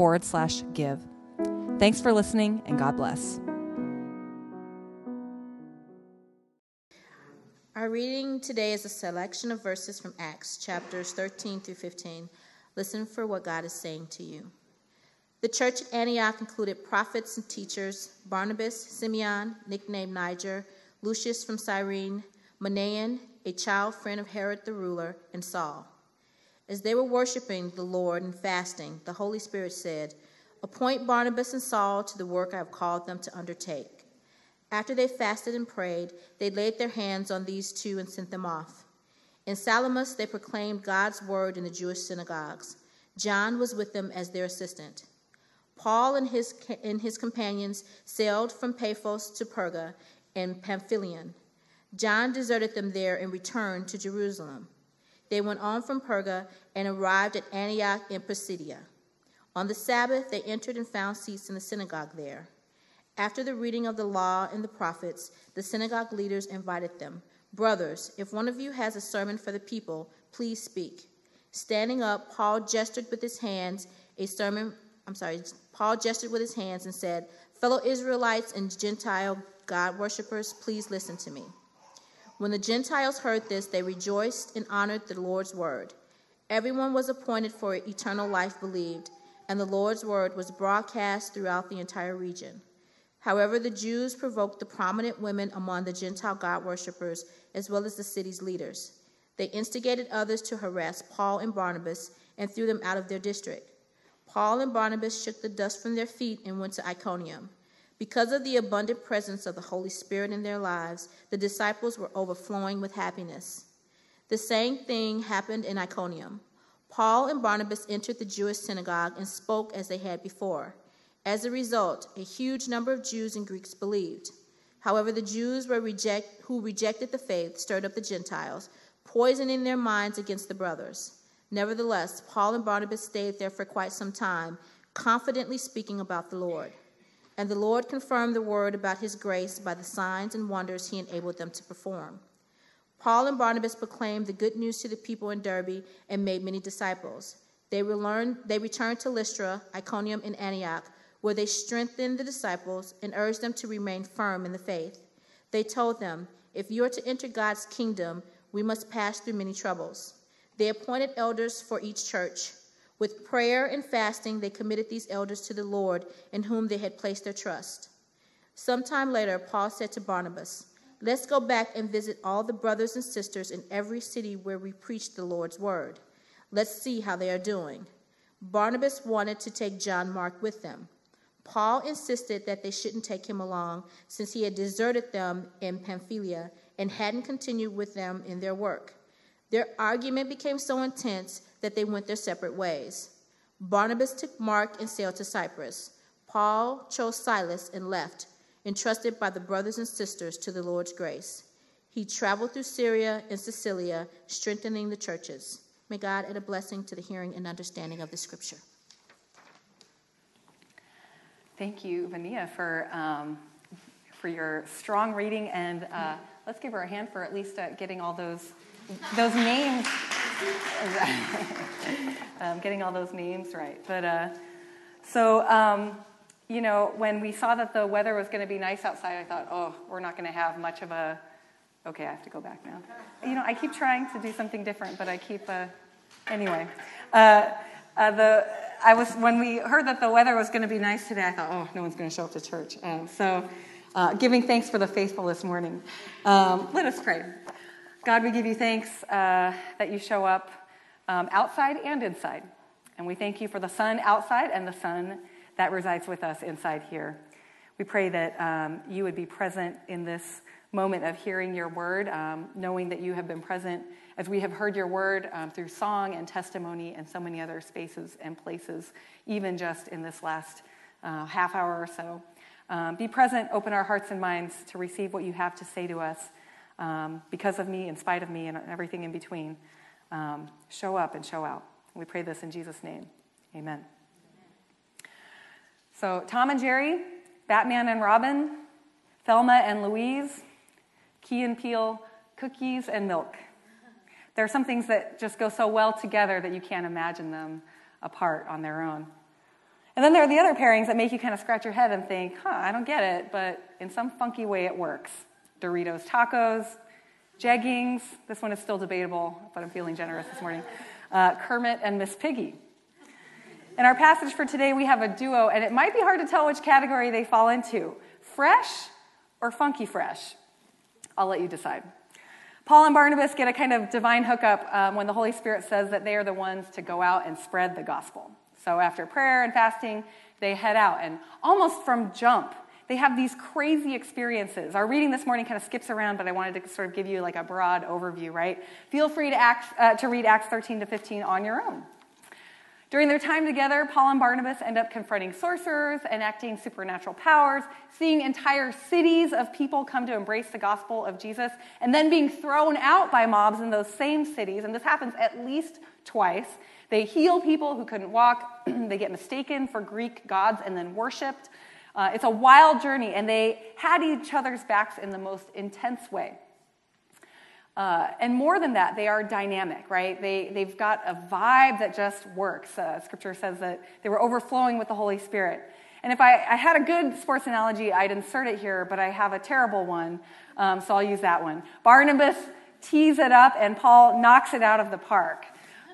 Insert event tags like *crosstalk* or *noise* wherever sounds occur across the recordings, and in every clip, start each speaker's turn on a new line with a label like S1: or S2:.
S1: forward slash give. Thanks for listening, and God bless.
S2: Our reading today is a selection of verses from Acts, chapters 13 through 15. Listen for what God is saying to you. The church at Antioch included prophets and teachers Barnabas, Simeon, nicknamed Niger, Lucius from Cyrene, Manaen, a child friend of Herod the ruler, and Saul. As they were worshiping the Lord and fasting, the Holy Spirit said, Appoint Barnabas and Saul to the work I have called them to undertake. After they fasted and prayed, they laid their hands on these two and sent them off. In Salamis, they proclaimed God's word in the Jewish synagogues. John was with them as their assistant. Paul and his, and his companions sailed from Paphos to Perga and Pamphylian. John deserted them there and returned to Jerusalem. They went on from Perga and arrived at Antioch in Pisidia. On the Sabbath, they entered and found seats in the synagogue there. After the reading of the law and the prophets, the synagogue leaders invited them Brothers, if one of you has a sermon for the people, please speak. Standing up, Paul gestured with his hands a sermon. I'm sorry, Paul gestured with his hands and said, Fellow Israelites and Gentile God worshippers, please listen to me. When the Gentiles heard this, they rejoiced and honored the Lord's word. Everyone was appointed for eternal life believed, and the Lord's word was broadcast throughout the entire region. However, the Jews provoked the prominent women among the Gentile God worshippers, as well as the city's leaders. They instigated others to harass Paul and Barnabas and threw them out of their district. Paul and Barnabas shook the dust from their feet and went to Iconium. Because of the abundant presence of the Holy Spirit in their lives, the disciples were overflowing with happiness. The same thing happened in Iconium. Paul and Barnabas entered the Jewish synagogue and spoke as they had before. As a result, a huge number of Jews and Greeks believed. However, the Jews reject, who rejected the faith stirred up the Gentiles, poisoning their minds against the brothers. Nevertheless, Paul and Barnabas stayed there for quite some time, confidently speaking about the Lord. And the Lord confirmed the word about his grace by the signs and wonders he enabled them to perform. Paul and Barnabas proclaimed the good news to the people in Derbe and made many disciples. They, they returned to Lystra, Iconium, and Antioch where they strengthened the disciples and urged them to remain firm in the faith. They told them, If you are to enter God's kingdom, we must pass through many troubles. They appointed elders for each church. With prayer and fasting, they committed these elders to the Lord in whom they had placed their trust. Sometime later, Paul said to Barnabas, Let's go back and visit all the brothers and sisters in every city where we preach the Lord's word. Let's see how they are doing. Barnabas wanted to take John Mark with them. Paul insisted that they shouldn't take him along since he had deserted them in Pamphylia and hadn't continued with them in their work. Their argument became so intense that they went their separate ways. Barnabas took Mark and sailed to Cyprus. Paul chose Silas and left, entrusted by the brothers and sisters to the Lord's grace. He traveled through Syria and Sicilia, strengthening the churches. May God add a blessing to the hearing and understanding of the scripture.
S3: Thank you, Vania, for, um, for your strong reading. And uh, let's give her a hand for at least uh, getting all those, those names. *laughs* getting all those names right. But uh, so, um, you know, when we saw that the weather was going to be nice outside, I thought, oh, we're not going to have much of a. Okay, I have to go back now. You know, I keep trying to do something different, but I keep. Uh, anyway, uh, uh, the I was when we heard that the weather was going to be nice today. I thought, oh, no one's going to show up to church. So, uh, giving thanks for the faithful this morning. Um, let us pray. God, we give you thanks uh, that you show up um, outside and inside, and we thank you for the sun outside and the sun that resides with us inside here. We pray that um, you would be present in this moment of hearing your word, um, knowing that you have been present as we have heard your word um, through song and testimony and so many other spaces and places, even just in this last uh, half hour or so. Um, be present, open our hearts and minds to receive what you have to say to us um, because of me, in spite of me, and everything in between. Um, show up and show out. We pray this in Jesus' name. Amen. So, Tom and Jerry, Batman and Robin, Thelma and Louise, Key and Peele, cookies and milk. There are some things that just go so well together that you can't imagine them apart on their own. And then there are the other pairings that make you kind of scratch your head and think, huh, I don't get it, but in some funky way it works. Doritos tacos, jeggings, this one is still debatable, but I'm feeling generous this morning. Uh, Kermit and Miss Piggy. In our passage for today, we have a duo, and it might be hard to tell which category they fall into fresh or funky fresh. I'll let you decide. Paul and Barnabas get a kind of divine hookup um, when the Holy Spirit says that they are the ones to go out and spread the gospel. So after prayer and fasting, they head out, and almost from jump, they have these crazy experiences. Our reading this morning kind of skips around, but I wanted to sort of give you like a broad overview, right? Feel free to, act, uh, to read Acts 13 to 15 on your own. During their time together, Paul and Barnabas end up confronting sorcerers, enacting supernatural powers, seeing entire cities of people come to embrace the gospel of Jesus, and then being thrown out by mobs in those same cities. And this happens at least twice. They heal people who couldn't walk, *clears throat* they get mistaken for Greek gods and then worshiped. Uh, it's a wild journey, and they had each other's backs in the most intense way. Uh, and more than that, they are dynamic, right? They, they've got a vibe that just works. Uh, scripture says that they were overflowing with the Holy Spirit. And if I, I, had a good sports analogy, I'd insert it here, but I have a terrible one, um, so I'll use that one. Barnabas tees it up, and Paul knocks it out of the park.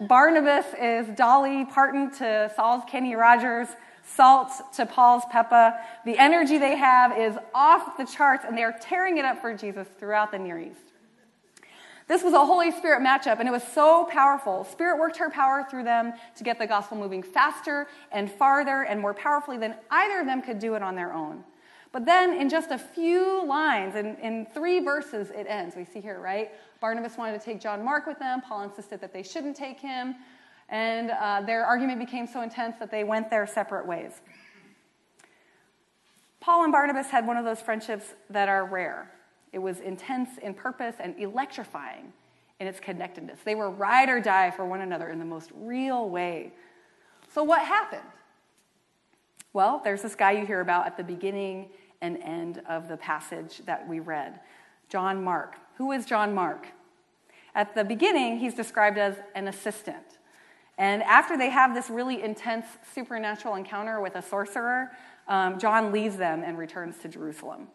S3: Barnabas is Dolly Parton to Saul's Kenny Rogers, Salt to Paul's Pepa. The energy they have is off the charts, and they are tearing it up for Jesus throughout the Near East. This was a Holy Spirit matchup, and it was so powerful. Spirit worked her power through them to get the gospel moving faster and farther and more powerfully than either of them could do it on their own. But then, in just a few lines, in, in three verses, it ends. We see here, right? Barnabas wanted to take John Mark with them. Paul insisted that they shouldn't take him. And uh, their argument became so intense that they went their separate ways. Paul and Barnabas had one of those friendships that are rare. It was intense in purpose and electrifying in its connectedness. They were ride or die for one another in the most real way. So, what happened? Well, there's this guy you hear about at the beginning and end of the passage that we read John Mark. Who is John Mark? At the beginning, he's described as an assistant. And after they have this really intense supernatural encounter with a sorcerer, um, John leaves them and returns to Jerusalem.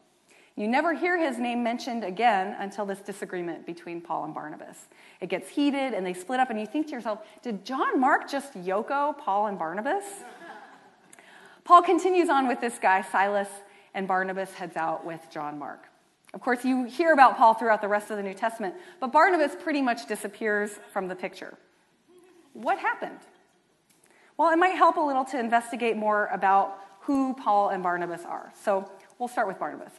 S3: You never hear his name mentioned again until this disagreement between Paul and Barnabas. It gets heated and they split up, and you think to yourself, did John Mark just Yoko Paul and Barnabas? Paul continues on with this guy, Silas, and Barnabas heads out with John Mark. Of course, you hear about Paul throughout the rest of the New Testament, but Barnabas pretty much disappears from the picture. What happened? Well, it might help a little to investigate more about who Paul and Barnabas are. So we'll start with Barnabas.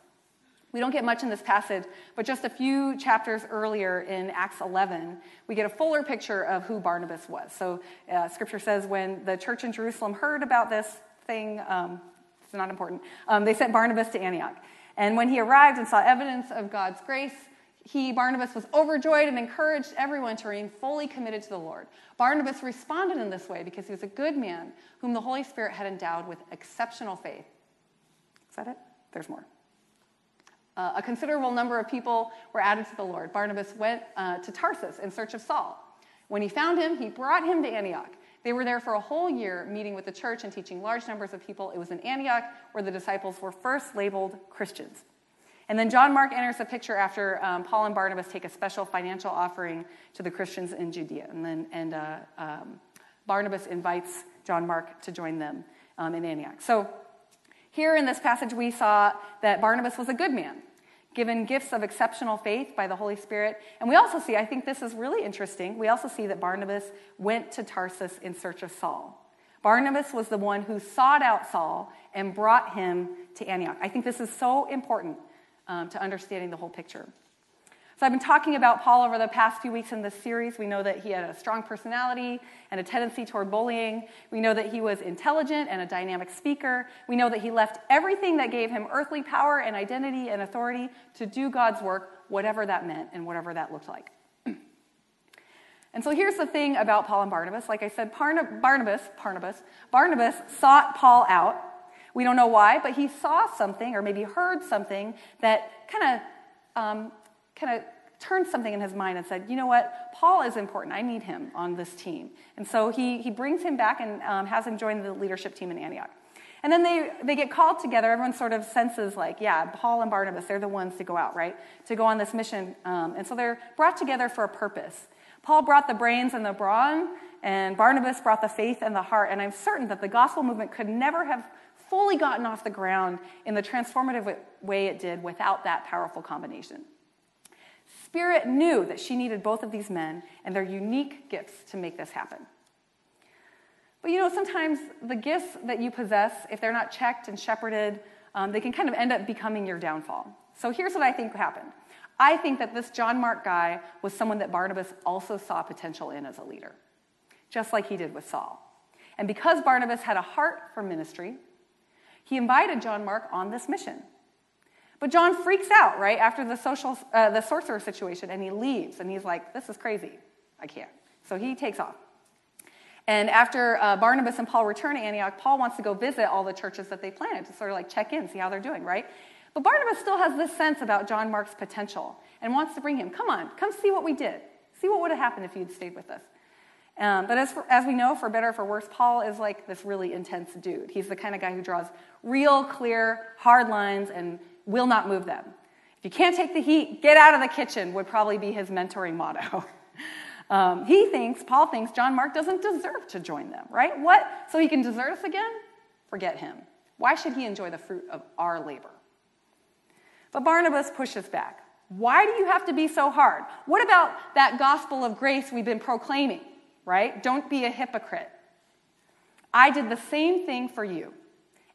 S3: We don't get much in this passage, but just a few chapters earlier in Acts 11, we get a fuller picture of who Barnabas was. So, uh, scripture says when the church in Jerusalem heard about this thing, um, it's not important, um, they sent Barnabas to Antioch. And when he arrived and saw evidence of God's grace, he, Barnabas, was overjoyed and encouraged everyone to remain fully committed to the Lord. Barnabas responded in this way because he was a good man whom the Holy Spirit had endowed with exceptional faith. Is that it? There's more. Uh, a considerable number of people were added to the Lord. Barnabas went uh, to Tarsus in search of Saul. When he found him, he brought him to Antioch. They were there for a whole year, meeting with the church and teaching large numbers of people. It was in Antioch where the disciples were first labeled Christians. And then John Mark enters the picture after um, Paul and Barnabas take a special financial offering to the Christians in Judea. And then and, uh, um, Barnabas invites John Mark to join them um, in Antioch. So here in this passage, we saw that Barnabas was a good man, given gifts of exceptional faith by the Holy Spirit. And we also see, I think this is really interesting, we also see that Barnabas went to Tarsus in search of Saul. Barnabas was the one who sought out Saul and brought him to Antioch. I think this is so important um, to understanding the whole picture. So, I've been talking about Paul over the past few weeks in this series. We know that he had a strong personality and a tendency toward bullying. We know that he was intelligent and a dynamic speaker. We know that he left everything that gave him earthly power and identity and authority to do God's work, whatever that meant and whatever that looked like. *clears throat* and so here's the thing about Paul and Barnabas. Like I said, Barnabas, Barnabas, Barnabas sought Paul out. We don't know why, but he saw something or maybe heard something that kind of um, kind of turned something in his mind and said, you know what, Paul is important. I need him on this team. And so he, he brings him back and um, has him join the leadership team in Antioch. And then they, they get called together. Everyone sort of senses, like, yeah, Paul and Barnabas, they're the ones to go out, right? To go on this mission. Um, and so they're brought together for a purpose. Paul brought the brains and the brawn, and Barnabas brought the faith and the heart. And I'm certain that the gospel movement could never have fully gotten off the ground in the transformative way it did without that powerful combination. Spirit knew that she needed both of these men and their unique gifts to make this happen. But you know, sometimes the gifts that you possess, if they're not checked and shepherded, um, they can kind of end up becoming your downfall. So here's what I think happened. I think that this John Mark guy was someone that Barnabas also saw potential in as a leader, just like he did with Saul. And because Barnabas had a heart for ministry, he invited John Mark on this mission. But John freaks out, right, after the, social, uh, the sorcerer situation, and he leaves, and he's like, this is crazy. I can't. So he takes off. And after uh, Barnabas and Paul return to Antioch, Paul wants to go visit all the churches that they planted to sort of like check in, see how they're doing, right? But Barnabas still has this sense about John Mark's potential and wants to bring him. Come on, come see what we did. See what would have happened if you'd stayed with us. Um, but as, for, as we know, for better or for worse, Paul is like this really intense dude. He's the kind of guy who draws real, clear, hard lines and will not move them. If you can't take the heat, get out of the kitchen, would probably be his mentoring motto. *laughs* um, he thinks, Paul thinks, John Mark doesn't deserve to join them, right? What? So he can desert us again? Forget him. Why should he enjoy the fruit of our labor? But Barnabas pushes back. Why do you have to be so hard? What about that gospel of grace we've been proclaiming, right? Don't be a hypocrite. I did the same thing for you.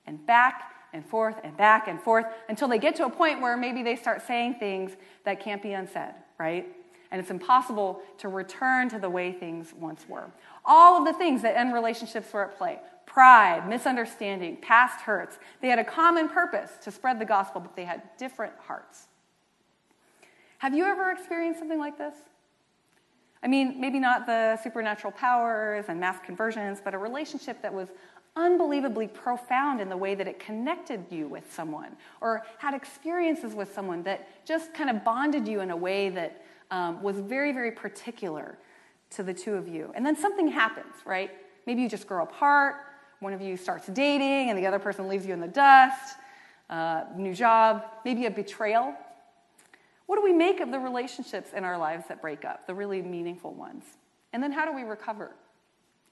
S3: And back and forth and back and forth until they get to a point where maybe they start saying things that can't be unsaid, right? And it's impossible to return to the way things once were. All of the things that end relationships were at play pride, misunderstanding, past hurts. They had a common purpose to spread the gospel, but they had different hearts. Have you ever experienced something like this? I mean, maybe not the supernatural powers and mass conversions, but a relationship that was unbelievably profound in the way that it connected you with someone or had experiences with someone that just kind of bonded you in a way that um, was very, very particular to the two of you. And then something happens, right? Maybe you just grow apart, one of you starts dating, and the other person leaves you in the dust, uh, new job, maybe a betrayal. What do we make of the relationships in our lives that break up, the really meaningful ones? And then how do we recover?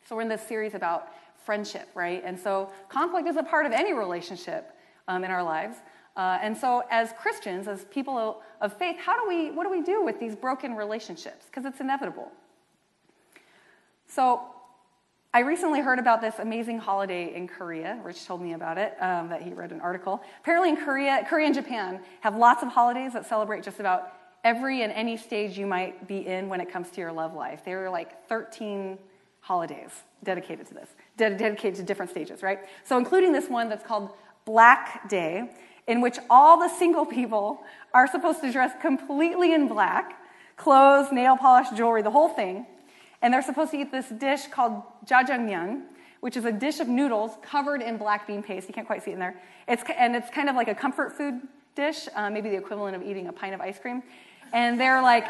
S3: So, we're in this series about friendship, right? And so conflict is a part of any relationship um, in our lives. Uh, and so, as Christians, as people of faith, how do we, what do we do with these broken relationships? Because it's inevitable. So, I recently heard about this amazing holiday in Korea. Rich told me about it, um, that he read an article. Apparently, in Korea, Korea and Japan have lots of holidays that celebrate just about every and any stage you might be in when it comes to your love life. There are like 13 holidays dedicated to this dedicated to different stages, right? So, including this one that's called Black Day, in which all the single people are supposed to dress completely in black clothes, nail polish, jewelry, the whole thing. And they're supposed to eat this dish called jjajangmyeon, which is a dish of noodles covered in black bean paste. You can't quite see it in there. It's, and it's kind of like a comfort food dish, uh, maybe the equivalent of eating a pint of ice cream. And they're like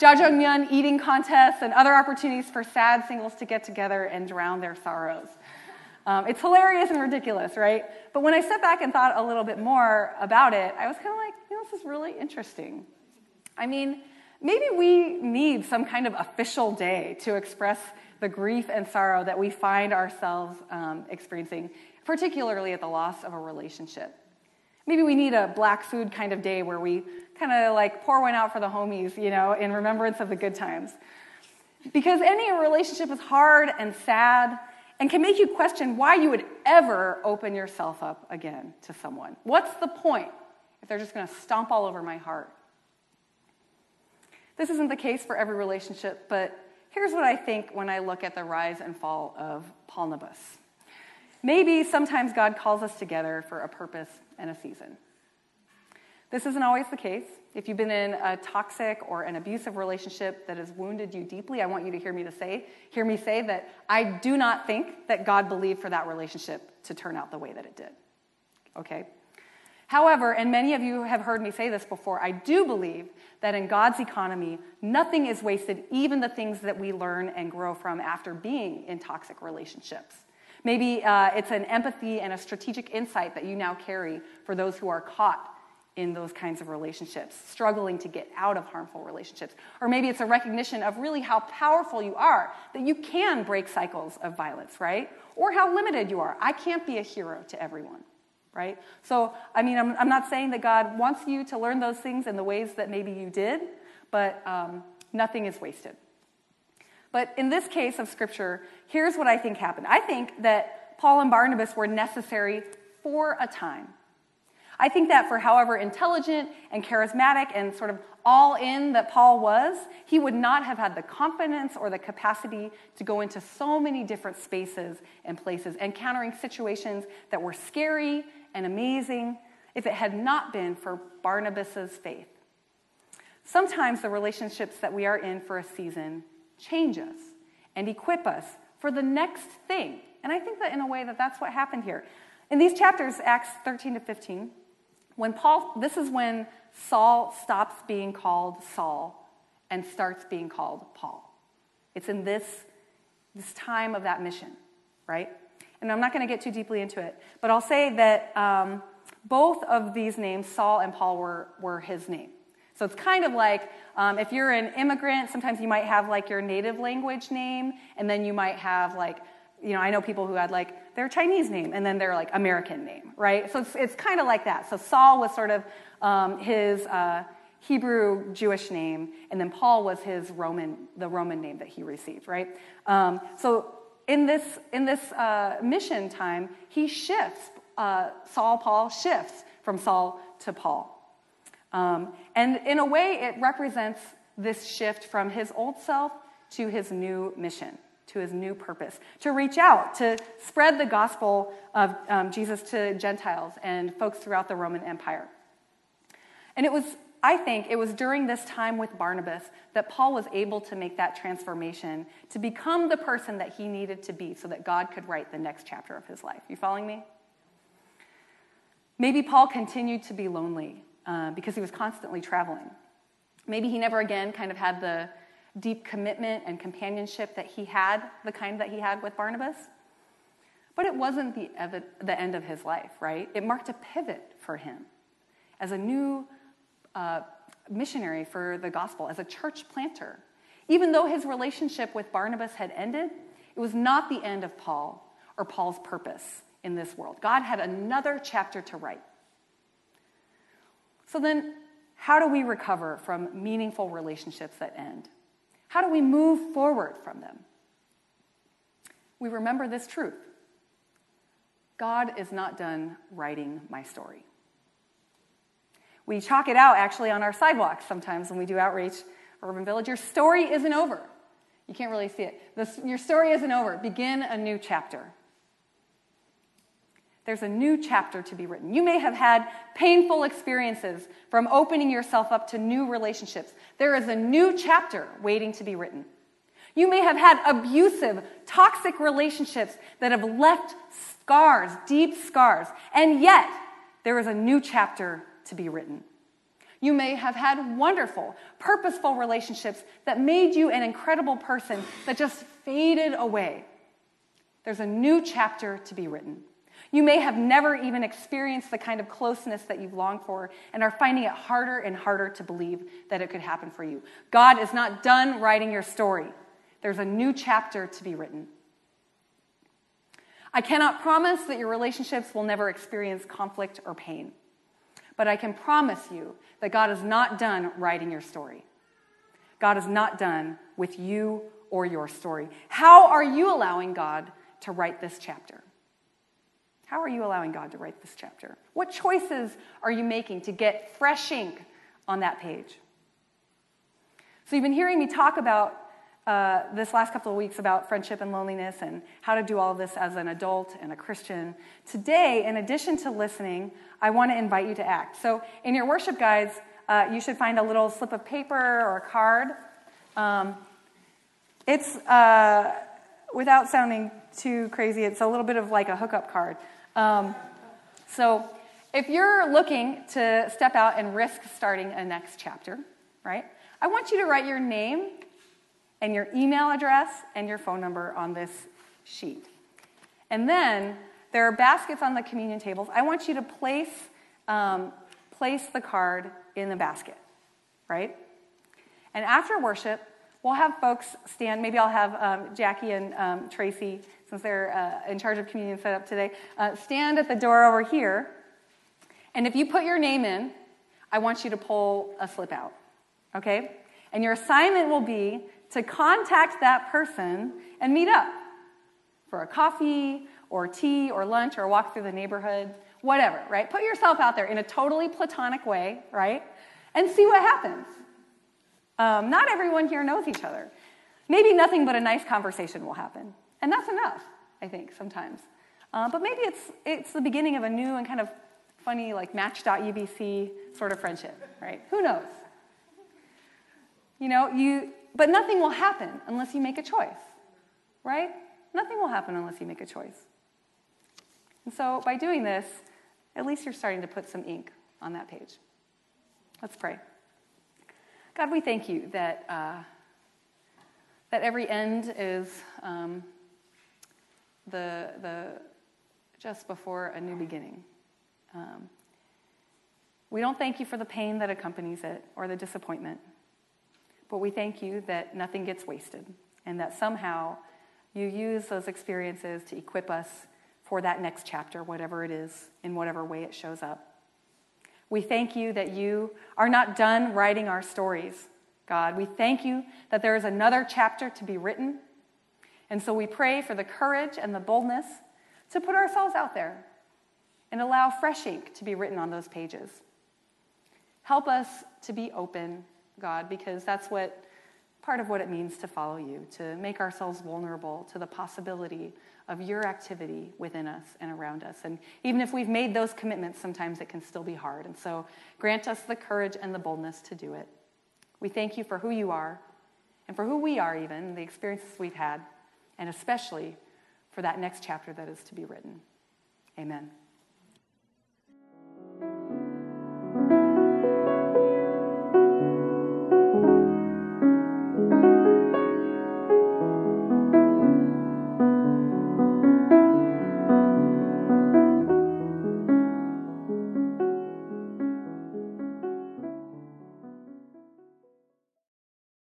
S3: jjajangmyeon eating contests and other opportunities for sad singles to get together and drown their sorrows. Um, it's hilarious and ridiculous, right? But when I stepped back and thought a little bit more about it, I was kind of like, you know, this is really interesting. I mean, maybe we need some kind of official day to express the grief and sorrow that we find ourselves um, experiencing, particularly at the loss of a relationship. Maybe we need a black food kind of day where we kind of like pour one out for the homies, you know, in remembrance of the good times. Because any relationship is hard and sad and can make you question why you would ever open yourself up again to someone. What's the point if they're just going to stomp all over my heart. This isn't the case for every relationship, but here's what I think when I look at the rise and fall of Paulnabas. Maybe sometimes God calls us together for a purpose and a season. This isn't always the case. If you've been in a toxic or an abusive relationship that has wounded you deeply, I want you to hear me to say, hear me say that I do not think that God believed for that relationship to turn out the way that it did. Okay? However, and many of you have heard me say this before, I do believe that in God's economy, nothing is wasted, even the things that we learn and grow from after being in toxic relationships. Maybe uh, it's an empathy and a strategic insight that you now carry for those who are caught in those kinds of relationships, struggling to get out of harmful relationships. Or maybe it's a recognition of really how powerful you are, that you can break cycles of violence, right? Or how limited you are. I can't be a hero to everyone, right? So, I mean, I'm, I'm not saying that God wants you to learn those things in the ways that maybe you did, but um, nothing is wasted. But in this case of Scripture, here's what I think happened I think that Paul and Barnabas were necessary for a time I think that for however intelligent and charismatic and sort of all in that Paul was, he would not have had the confidence or the capacity to go into so many different spaces and places, encountering situations that were scary and amazing if it had not been for Barnabas's faith. Sometimes the relationships that we are in for a season change us and equip us for the next thing. And I think that in a way that that's what happened here. In these chapters, Acts 13 to 15, when Paul, this is when Saul stops being called Saul and starts being called Paul. It's in this, this time of that mission, right? And I'm not going to get too deeply into it, but I'll say that um, both of these names, Saul and Paul, were, were his name. So it's kind of like um, if you're an immigrant, sometimes you might have like your native language name, and then you might have like you know, I know people who had like their Chinese name and then their like American name, right? So it's, it's kind of like that. So Saul was sort of um, his uh, Hebrew Jewish name, and then Paul was his Roman, the Roman name that he received, right? Um, so in this in this uh, mission time, he shifts. Uh, Saul Paul shifts from Saul to Paul, um, and in a way, it represents this shift from his old self to his new mission to his new purpose to reach out, to spread the gospel of um, Jesus to Gentiles and folks throughout the Roman Empire. And it was, I think, it was during this time with Barnabas that Paul was able to make that transformation to become the person that he needed to be so that God could write the next chapter of his life. You following me? Maybe Paul continued to be lonely uh, because he was constantly traveling. Maybe he never again kind of had the deep commitment and companionship that he had, the kind that he had with Barnabas. But it wasn't the, ev- the end of his life, right? It marked a pivot for him as a new uh, missionary for the gospel, as a church planter. Even though his relationship with Barnabas had ended, it was not the end of Paul or Paul's purpose in this world. God had another chapter to write. So then, how do we recover from meaningful relationships that end? How do we move forward from them? We remember this truth God is not done writing my story. We chalk it out actually on our sidewalks sometimes when we do outreach, Urban Village. Your story isn't over. You can't really see it. This, your story isn't over. Begin a new chapter. There's a new chapter to be written. You may have had painful experiences from opening yourself up to new relationships. There is a new chapter waiting to be written. You may have had abusive, toxic relationships that have left scars, deep scars, and yet there is a new chapter to be written. You may have had wonderful, purposeful relationships that made you an incredible person that just faded away. There's a new chapter to be written. You may have never even experienced the kind of closeness that you've longed for and are finding it harder and harder to believe that it could happen for you. God is not done writing your story, there's a new chapter to be written. I cannot promise that your relationships will never experience conflict or pain, but I can promise you that God is not done writing your story. God is not done with you or your story. How are you allowing God to write this chapter? How are you allowing God to write this chapter? What choices are you making to get fresh ink on that page? So, you've been hearing me talk about uh, this last couple of weeks about friendship and loneliness and how to do all this as an adult and a Christian. Today, in addition to listening, I want to invite you to act. So, in your worship guides, uh, you should find a little slip of paper or a card. Um, it's, uh, without sounding too crazy, it's a little bit of like a hookup card. Um, so, if you're looking to step out and risk starting a next chapter, right, I want you to write your name and your email address and your phone number on this sheet. And then there are baskets on the communion tables. I want you to place, um, place the card in the basket, right? And after worship, we'll have folks stand. Maybe I'll have um, Jackie and um, Tracy, since they're uh, in charge of communion setup today, uh, stand at the door over here. And if you put your name in, I want you to pull a slip out, okay? And your assignment will be to contact that person and meet up for a coffee or tea or lunch or walk through the neighborhood, whatever, right? Put yourself out there in a totally platonic way, right? And see what happens. Um, not everyone here knows each other. Maybe nothing but a nice conversation will happen. And that's enough, I think, sometimes. Uh, but maybe it's, it's the beginning of a new and kind of funny, like match.uvc sort of friendship, right? Who knows? You know, you, but nothing will happen unless you make a choice, right? Nothing will happen unless you make a choice. And so by doing this, at least you're starting to put some ink on that page. Let's pray. God, we thank you that, uh, that every end is um, the, the just before a new beginning. Um, we don't thank you for the pain that accompanies it or the disappointment. But we thank you that nothing gets wasted and that somehow you use those experiences to equip us for that next chapter, whatever it is, in whatever way it shows up. We thank you that you are not done writing our stories, God. We thank you that there is another chapter to be written. And so we pray for the courage and the boldness to put ourselves out there and allow fresh ink to be written on those pages. Help us to be open God, because that's what part of what it means to follow you, to make ourselves vulnerable to the possibility of your activity within us and around us. And even if we've made those commitments, sometimes it can still be hard. And so grant us the courage and the boldness to do it. We thank you for who you are and for who we are, even, the experiences we've had, and especially for that next chapter that is to be written. Amen.